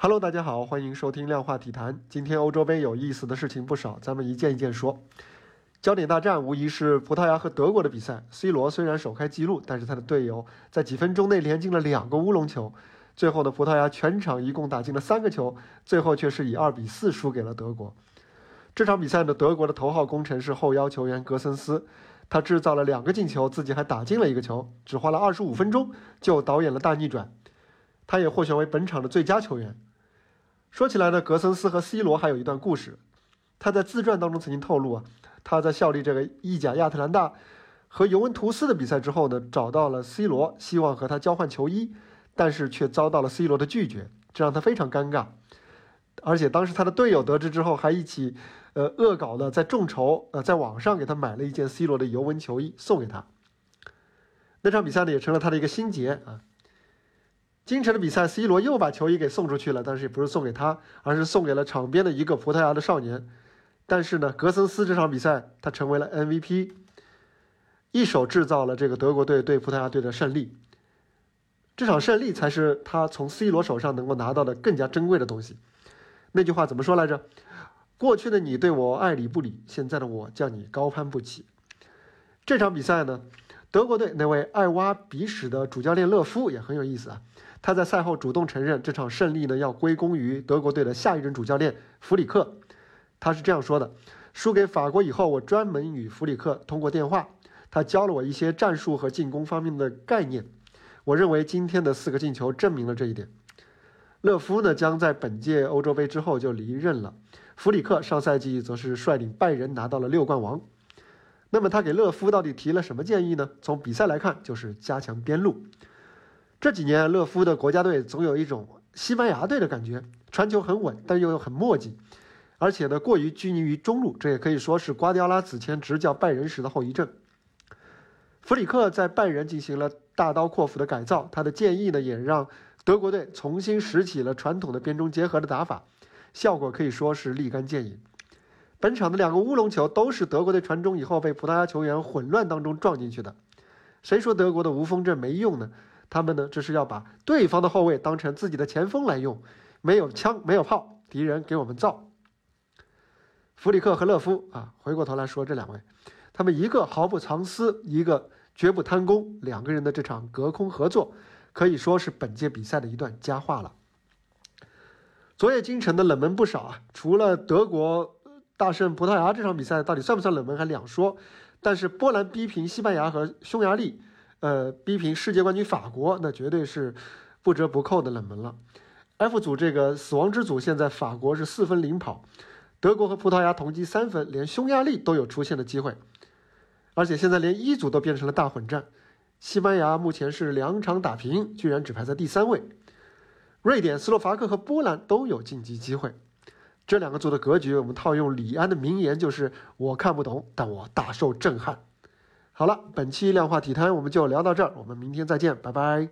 Hello，大家好，欢迎收听量化体坛。今天欧洲杯有意思的事情不少，咱们一件一件说。焦点大战无疑是葡萄牙和德国的比赛。C 罗虽然首开纪录，但是他的队友在几分钟内连进了两个乌龙球。最后呢，葡萄牙全场一共打进了三个球，最后却是以二比四输给了德国。这场比赛呢，德国的头号功臣是后腰球员格森斯，他制造了两个进球，自己还打进了一个球，只花了二十五分钟就导演了大逆转。他也获选为本场的最佳球员。说起来呢，格森斯和 C 罗还有一段故事。他在自传当中曾经透露啊，他在效力这个意甲亚特兰大和尤文图斯的比赛之后呢，找到了 C 罗，希望和他交换球衣，但是却遭到了 C 罗的拒绝，这让他非常尴尬。而且当时他的队友得知之后，还一起呃恶搞的在众筹呃在网上给他买了一件 C 罗的尤文球衣送给他。那场比赛呢，也成了他的一个心结啊。今晨的比赛，C 罗又把球衣给送出去了，但是也不是送给他，而是送给了场边的一个葡萄牙的少年。但是呢，格森斯这场比赛他成为了 MVP，一手制造了这个德国队对葡萄牙队的胜利。这场胜利才是他从 C 罗手上能够拿到的更加珍贵的东西。那句话怎么说来着？过去的你对我爱理不理，现在的我叫你高攀不起。这场比赛呢？德国队那位爱挖鼻屎的主教练勒夫也很有意思啊，他在赛后主动承认这场胜利呢要归功于德国队的下一任主教练弗里克。他是这样说的：输给法国以后，我专门与弗里克通过电话，他教了我一些战术和进攻方面的概念。我认为今天的四个进球证明了这一点。勒夫呢将在本届欧洲杯之后就离任了，弗里克上赛季则是率领拜仁拿到了六冠王。那么他给勒夫到底提了什么建议呢？从比赛来看，就是加强边路。这几年勒夫的国家队总有一种西班牙队的感觉，传球很稳，但又很磨叽，而且呢过于拘泥于中路，这也可以说是瓜迪奥拉此前执教拜仁时的后遗症。弗里克在拜仁进行了大刀阔斧的改造，他的建议呢也让德国队重新拾起了传统的边中结合的打法，效果可以说是立竿见影。本场的两个乌龙球都是德国队传中以后被葡萄牙球员混乱当中撞进去的。谁说德国的无锋阵没用呢？他们呢这是要把对方的后卫当成自己的前锋来用，没有枪没有炮，敌人给我们造。弗里克和勒夫啊，回过头来说这两位，他们一个毫不藏私，一个绝不贪功，两个人的这场隔空合作可以说是本届比赛的一段佳话了。昨夜京城的冷门不少啊，除了德国。大胜葡萄牙这场比赛到底算不算冷门还两说，但是波兰逼平西班牙和匈牙利，呃，逼平世界冠军法国，那绝对是不折不扣的冷门了。F 组这个死亡之组，现在法国是四分领跑，德国和葡萄牙同积三分，连匈牙利都有出线的机会，而且现在连一组都变成了大混战，西班牙目前是两场打平，居然只排在第三位，瑞典、斯洛伐克和波兰都有晋级机会。这两个组的格局，我们套用李安的名言，就是我看不懂，但我大受震撼。好了，本期量化体坛我们就聊到这儿，我们明天再见，拜拜。